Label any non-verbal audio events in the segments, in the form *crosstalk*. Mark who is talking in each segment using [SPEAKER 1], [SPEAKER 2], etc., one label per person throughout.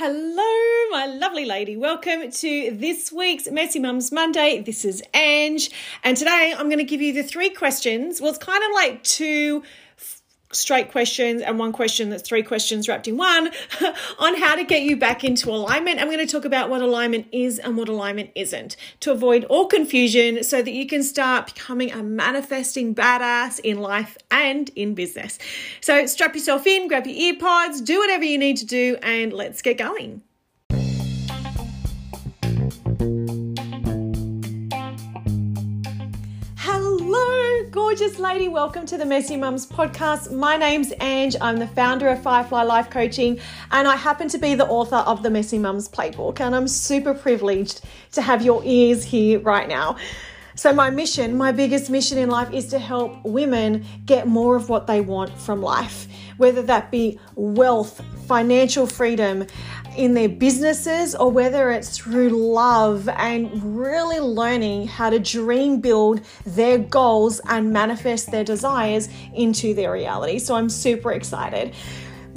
[SPEAKER 1] Hello, my lovely lady. Welcome to this week's Messy Mums Monday. This is Ange, and today I'm going to give you the three questions. Well, it's kind of like two straight questions and one question that's three questions wrapped in one *laughs* on how to get you back into alignment. I'm going to talk about what alignment is and what alignment isn't to avoid all confusion so that you can start becoming a manifesting badass in life and in business. So strap yourself in, grab your earpods, do whatever you need to do, and let's get going. Gorgeous lady. Welcome to the Messy Mums podcast. My name's Ange. I'm the founder of Firefly Life Coaching, and I happen to be the author of the Messy Mums Playbook. And I'm super privileged to have your ears here right now. So, my mission, my biggest mission in life is to help women get more of what they want from life, whether that be wealth, financial freedom, in their businesses or whether it's through love and really learning how to dream build their goals and manifest their desires into their reality. So I'm super excited.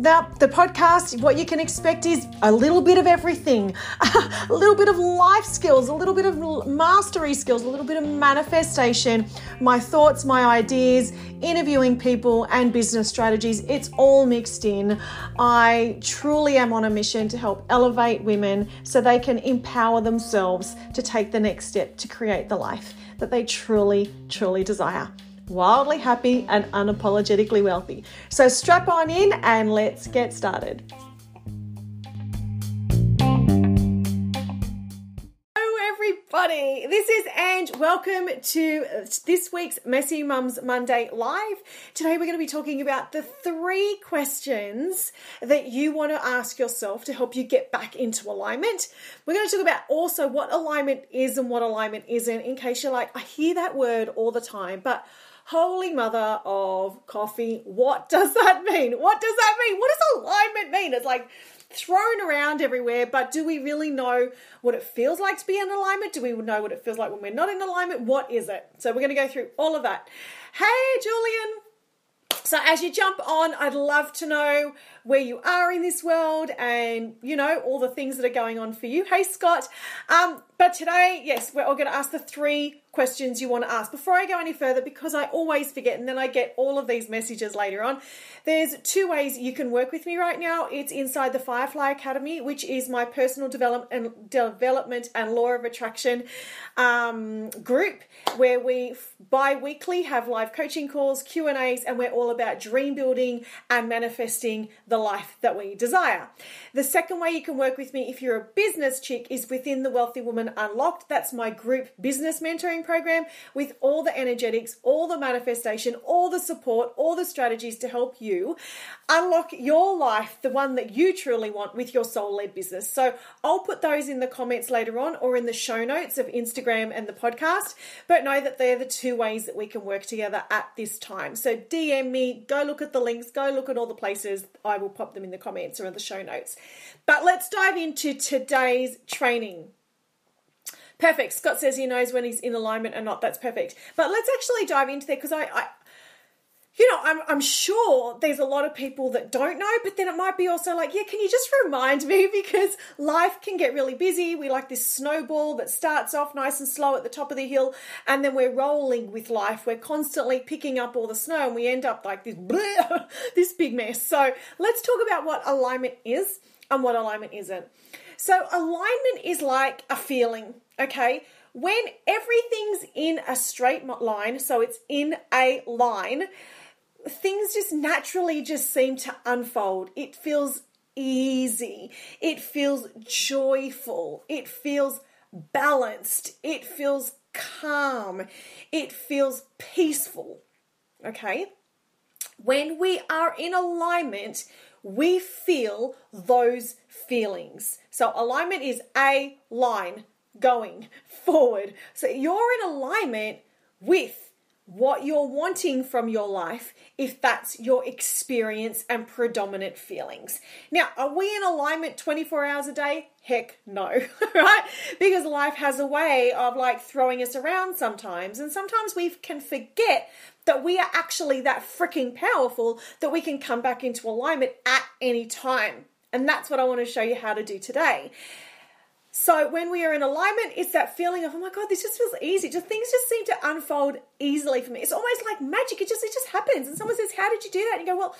[SPEAKER 1] Now, the podcast, what you can expect is a little bit of everything *laughs* a little bit of life skills, a little bit of mastery skills, a little bit of manifestation, my thoughts, my ideas, interviewing people, and business strategies. It's all mixed in. I truly am on a mission to help elevate women so they can empower themselves to take the next step to create the life that they truly, truly desire wildly happy, and unapologetically wealthy. So strap on in and let's get started. Hello everybody. This is Ange. Welcome to this week's Messy Mums Monday Live. Today we're going to be talking about the three questions that you want to ask yourself to help you get back into alignment. We're going to talk about also what alignment is and what alignment isn't, in case you're like, I hear that word all the time, but Holy mother of coffee, what does that mean? What does that mean? What does alignment mean? It's like thrown around everywhere, but do we really know what it feels like to be in alignment? Do we know what it feels like when we're not in alignment? What is it? So we're going to go through all of that. Hey, Julian. So as you jump on, I'd love to know where you are in this world and you know all the things that are going on for you. Hey Scott. Um, but today, yes, we're all going to ask the three questions you want to ask. Before I go any further, because I always forget and then I get all of these messages later on, there's two ways you can work with me right now. It's inside the Firefly Academy, which is my personal development and development and law of attraction um, group, where we bi-weekly have live coaching calls, Q and A's, and we're all about dream building and manifesting the life that we desire. The second way you can work with me if you're a business chick is within the Wealthy Woman Unlocked. That's my group business mentoring program with all the energetics, all the manifestation, all the support, all the strategies to help you unlock your life, the one that you truly want with your soul led business. So I'll put those in the comments later on or in the show notes of Instagram and the podcast. But know that they're the two ways that we can work together at this time. So DM me, go look at the links, go look at all the places. I will pop them in the comments or in the show notes. But let's dive into today's training. Perfect. Scott says he knows when he's in alignment or not. That's perfect. But let's actually dive into there because I, I, you know, I'm, I'm sure there's a lot of people that don't know, but then it might be also like, yeah, can you just remind me? *laughs* Because life can get really busy. We like this snowball that starts off nice and slow at the top of the hill, and then we're rolling with life. We're constantly picking up all the snow, and we end up like this, *laughs* this big mess. So let's talk about what alignment is and what alignment isn't. So, alignment is like a feeling, okay? When everything's in a straight line, so it's in a line, things just naturally just seem to unfold. It feels easy. It feels joyful. It feels balanced. It feels calm. It feels peaceful. Okay? When we are in alignment, we feel those feelings. So alignment is a line going *laughs* forward. So you're in alignment with what you're wanting from your life if that's your experience and predominant feelings. Now, are we in alignment 24 hours a day? Heck no, *laughs* right? Because life has a way of like throwing us around sometimes, and sometimes we can forget that we are actually that freaking powerful that we can come back into alignment at any time. And that's what I want to show you how to do today. So when we are in alignment, it's that feeling of, oh my God, this just feels easy. Just things just seem to unfold easily for me. It's almost like magic. It just it just happens. And someone says, How did you do that? And you go, Well,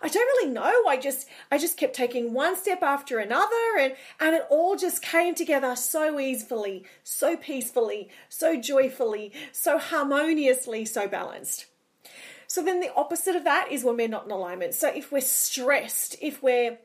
[SPEAKER 1] I don't really know. I just I just kept taking one step after another and and it all just came together so easily, so peacefully, so joyfully, so harmoniously, so balanced. So then the opposite of that is when we're not in alignment. So if we're stressed, if we're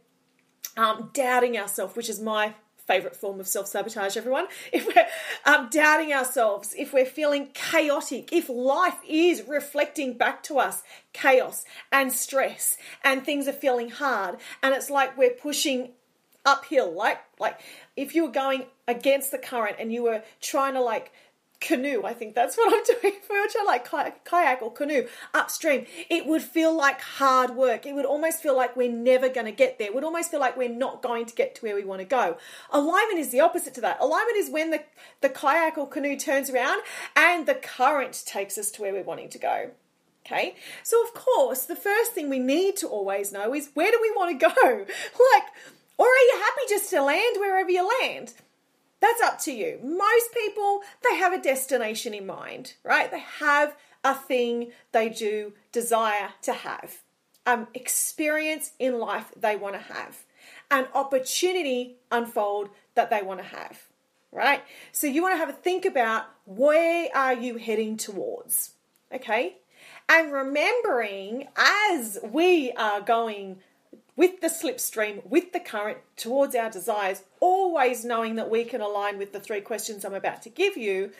[SPEAKER 1] um, doubting ourselves, which is my favorite form of self sabotage, everyone. If we're um, doubting ourselves, if we're feeling chaotic, if life is reflecting back to us chaos and stress and things are feeling hard, and it's like we're pushing uphill, like like if you were going against the current and you were trying to like canoe. I think that's what I'm *laughs* doing. Which I like kayak or canoe upstream. It would feel like hard work. It would almost feel like we're never going to get there. It would almost feel like we're not going to get to where we want to go. Alignment is the opposite to that. Alignment is when the, the kayak or canoe turns around and the current takes us to where we're wanting to go. Okay, so of course, the first thing we need to always know is where do we want to go? *laughs* Like, or are you happy just to land wherever you land? That's up to you. Most people, they have a destination in mind, right? They have a thing they do desire to have, an experience in life they want to have, an opportunity unfold that they want to have, right? So you want to have a think about where are you heading towards, okay? And remembering as we are going with the slipstream, with the current towards our desires, always knowing that we can align with the three questions I'm about to give you,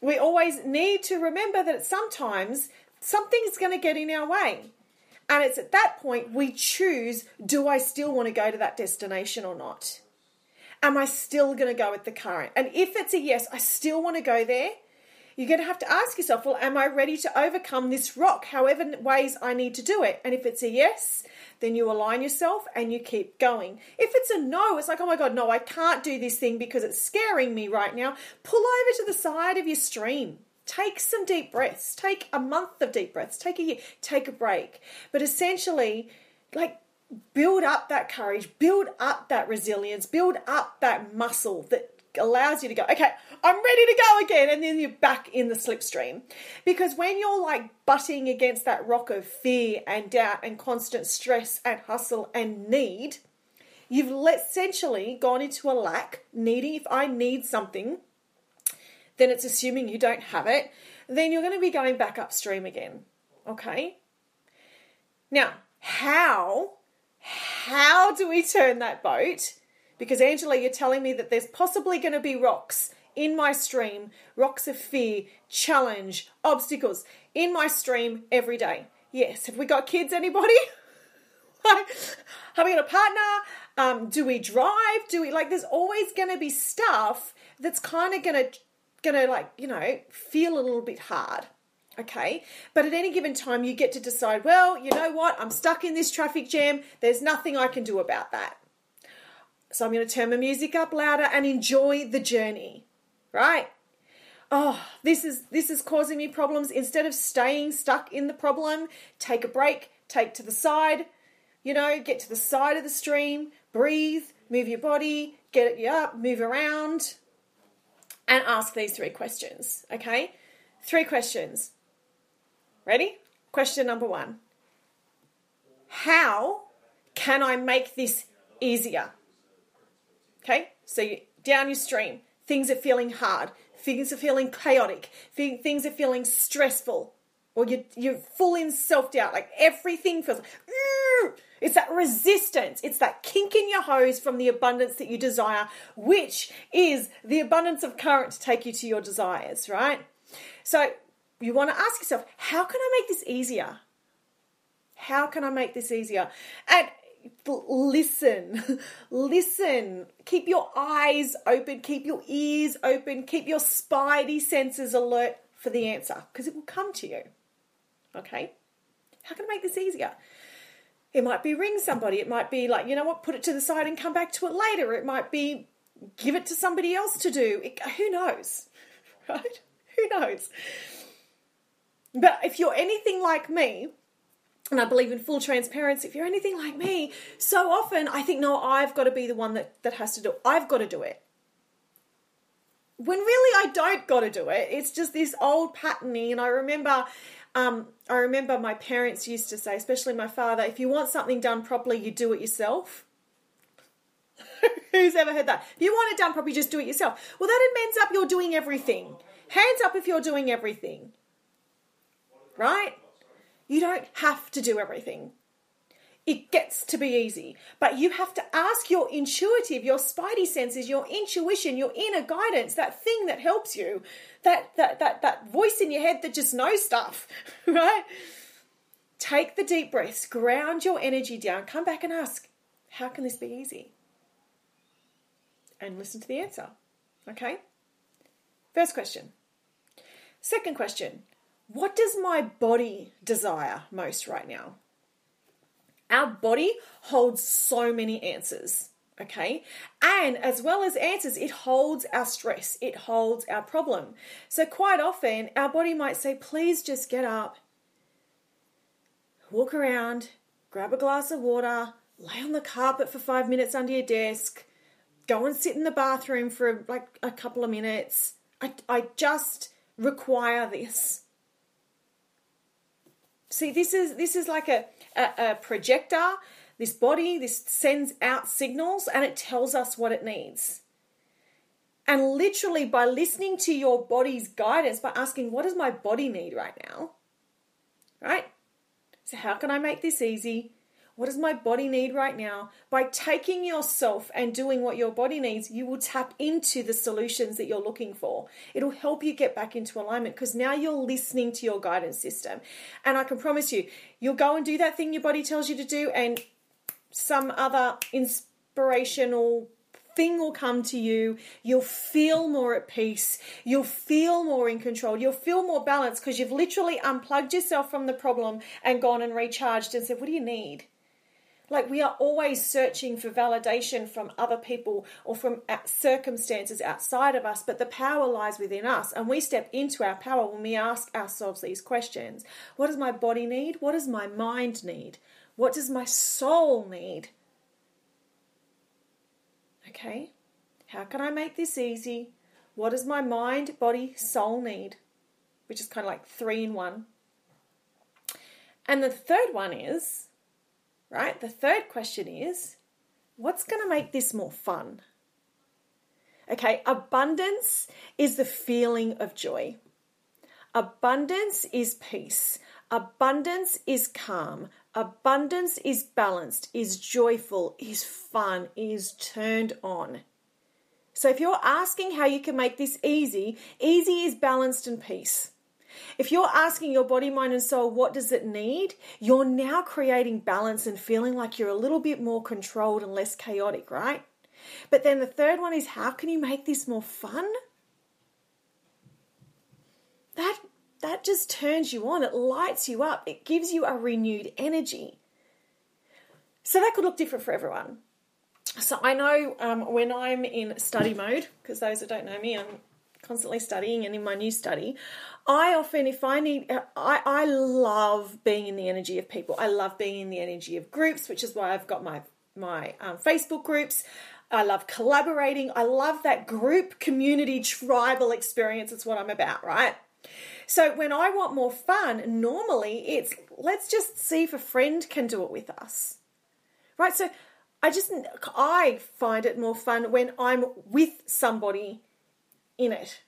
[SPEAKER 1] we always need to remember that sometimes something's going to get in our way. And it's at that point we choose do I still want to go to that destination or not? Am I still going to go with the current? And if it's a yes, I still want to go there, you're going to have to ask yourself, well, am I ready to overcome this rock, however ways I need to do it? And if it's a yes, then you align yourself and you keep going. If it's a no, it's like, oh my God, no, I can't do this thing because it's scaring me right now. Pull over to the side of your stream. Take some deep breaths. Take a month of deep breaths. Take a year. Take a break. But essentially, like, build up that courage, build up that resilience, build up that muscle that allows you to go, okay, I'm ready to go again. And then you're back in the slipstream. Because when you're like butting against that rock of fear and doubt and constant stress and hustle and need, you've essentially gone into a lack, needing. If I need something, then it's assuming you don't have it. Then you're going to be going back upstream again. Okay? Now, how? How do we turn that boat? Because, Angela, you're telling me that there's possibly going to be rocks in my stream, rocks of fear, challenge, obstacles in my stream every day. Yes. Have we got kids, anybody? *laughs* Have we got a partner? Um, do we drive? Do we like? There's always going to be stuff that's kind of going to, going to like you know feel a little bit hard. Okay, but at any given time, you get to decide. Well, you know what? I'm stuck in this traffic jam. There's nothing I can do about that. So I'm going to turn my music up louder and enjoy the journey, right? Oh, this is this is causing me problems. Instead of staying stuck in the problem, take a break, take to the side, you know, get to the side of the stream, breathe, move your body, get it up, move around, and ask these three questions. Okay? Three questions. Ready? Question number one How can I make this easier? Okay, so you, down your stream, things are feeling hard, things are feeling chaotic, things are feeling stressful, or you're, you're full in self doubt. Like everything feels. It's that resistance. It's that kink in your hose from the abundance that you desire, which is the abundance of current to take you to your desires, right? So you want to ask yourself, how can I make this easier? How can I make this easier? And listen, listen. Keep your eyes open, keep your ears open, keep your spidey senses alert for the answer because it will come to you. Okay? How can I make this easier? It might be ring somebody. It might be like, you know what, put it to the side and come back to it later. It might be give it to somebody else to do. It, who knows? *laughs* Right? Who knows? But if you're anything like me, and I believe in full transparency. If you're anything like me, so often I think, no, I've got to be the one that, that has to do it. I've got to do it. When really I don't got to do it. It's just this old patterning. And I remember, um, I remember my parents used to say, especially my father, if you want something done properly, you do it yourself. *laughs* Who's ever heard that? If you want it done properly, just do it yourself. Well, that ends up you're doing everything. Hands up if you're doing everything. Right? You don't have to do everything. It gets to be easy, but you have to ask your intuitive, your spidey senses, your intuition, your inner guidance, that thing that helps you, that that that that voice in your head that just knows stuff, *laughs* right? Take the deep breaths, ground your energy down, come back and ask, how can this be easy? And listen to the answer. Okay? First question. Second question what does my body desire most right now? Our body holds so many answers, okay? And as well as answers, it holds our stress, it holds our problem. So, quite often, our body might say, please just get up, walk around, grab a glass of water, lay on the carpet for five minutes under your desk, go and sit in the bathroom for like a couple of minutes. I, I just require this. See, this is this is like a, a, a projector. This body, this sends out signals and it tells us what it needs. And literally, by listening to your body's guidance, by asking, What does my body need right now? Right? So, how can I make this easy? What does my body need right now? By taking yourself and doing what your body needs, you will tap into the solutions that you're looking for. It'll help you get back into alignment because now you're listening to your guidance system. And I can promise you, you'll go and do that thing your body tells you to do, and some other inspirational thing will come to you. You'll feel more at peace. You'll feel more in control. You'll feel more balanced because you've literally unplugged yourself from the problem and gone and recharged and said, What do you need? Like we are always searching for validation from other people or from circumstances outside of us, but the power lies within us. And we step into our power when we ask ourselves these questions What does my body need? What does my mind need? What does my soul need? Okay, how can I make this easy? What does my mind, body, soul need? Which is kind of like three in one. And the third one is right? The third question is what's going to make this more fun? Okay, abundance is the feeling of joy. Abundance is peace. Abundance is calm. Abundance is balanced, is joyful, is fun, is turned on. So if you're asking how you can make this easy, easy is balanced and peace. If you're asking your body, mind, and soul, what does it need? You're now creating balance and feeling like you're a little bit more controlled and less chaotic, right? But then the third one is how can you make this more fun? That that just turns you on. It lights you up. It gives you a renewed energy. So that could look different for everyone. So I know um, when I'm in study mode, because those that don't know me, I'm constantly studying and in my new study, I often, if I need, I, I love being in the energy of people. I love being in the energy of groups, which is why I've got my my um, Facebook groups. I love collaborating. I love that group, community, tribal experience. It's what I'm about, right? So when I want more fun, normally it's let's just see if a friend can do it with us, right? So I just I find it more fun when I'm with somebody in it.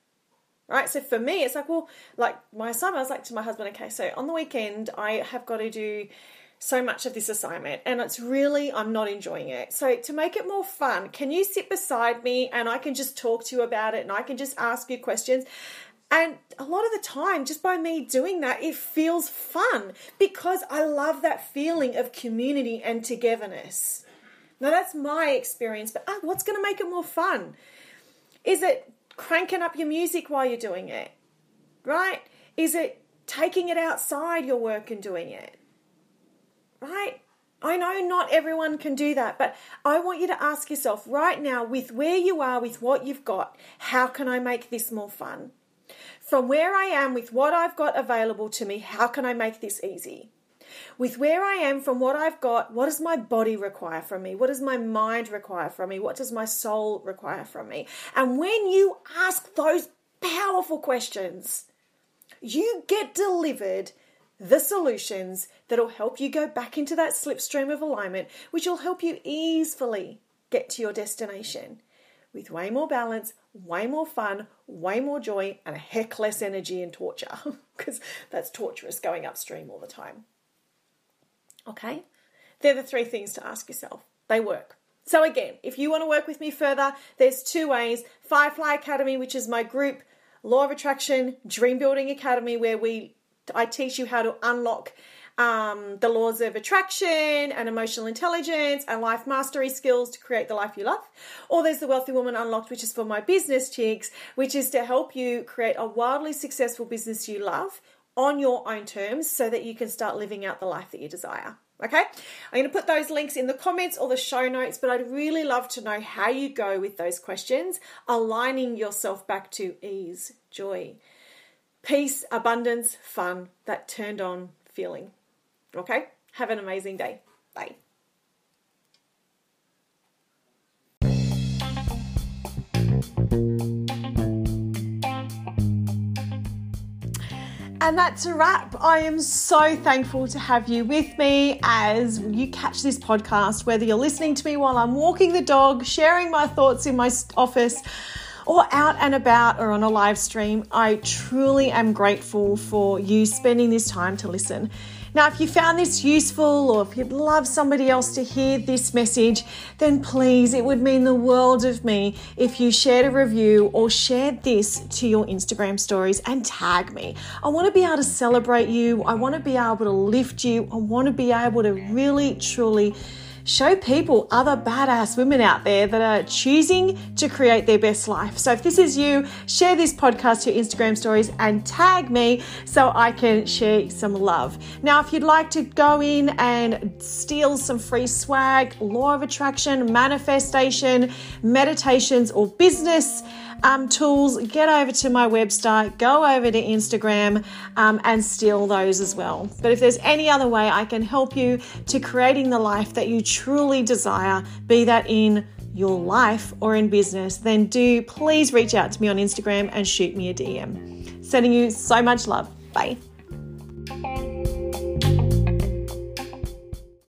[SPEAKER 1] Right? So for me, it's like, well, like my assignment, I was like to my husband, okay, so on the weekend, I have got to do so much of this assignment and it's really I'm not enjoying it. So to make it more fun, can you sit beside me and I can just talk to you about it and I can just ask you questions? And a lot of the time, just by me doing that, it feels fun because I love that feeling of community and togetherness. Now, that's my experience, but uh, what's going to make it more fun? Is it cranking up your music while you're doing it? Right? Is it taking it outside your work and doing it? Right? I know not everyone can do that, but I want you to ask yourself right now, with where you are, with what you've got, how can I make this more fun? From where I am, with what I've got available to me, how can I make this easy? With where I am from what I've got, what does my body require from me? What does my mind require from me? What does my soul require from me? And when you ask those powerful questions, you get delivered the solutions that'll help you go back into that slipstream of alignment, which will help you easily get to your destination with way more balance, way more fun, way more joy, and a heck less energy and torture *laughs* because that's torturous going upstream all the time. Okay? They're the three things to ask yourself. They work. So, again, if you want to work with me further, there's two ways Firefly Academy, which is my group, Law of Attraction, Dream Building Academy, where we I teach you how to unlock um, the laws of attraction and emotional intelligence and life mastery skills to create the life you love. Or there's the Wealthy Woman Unlocked, which is for my business chicks, which is to help you create a wildly successful business you love on your own terms so that you can start living out the life that you desire. Okay, I'm going to put those links in the comments or the show notes, but I'd really love to know how you go with those questions, aligning yourself back to ease, joy, peace, abundance, fun, that turned on feeling. Okay? Have an amazing day. Bye. And that's a wrap. I am so thankful to have you with me as you catch this podcast, whether you're listening to me while I'm walking the dog, sharing my thoughts in my office or out and about or on a live stream, I truly am grateful for you spending this time to listen. Now, if you found this useful or if you'd love somebody else to hear this message, then please, it would mean the world of me if you shared a review or shared this to your Instagram stories and tag me. I want to be able to celebrate you. I want to be able to lift you. I want to be able to really, truly show people other badass women out there that are choosing to create their best life. So if this is you, share this podcast to your Instagram stories and tag me so I can share some love. Now, if you'd like to go in and steal some free swag, law of attraction, manifestation, meditations, or business, um, tools, get over to my website, go over to Instagram um, and steal those as well. But if there's any other way I can help you to creating the life that you truly desire, be that in your life or in business, then do please reach out to me on Instagram and shoot me a DM. Sending you so much love. Bye.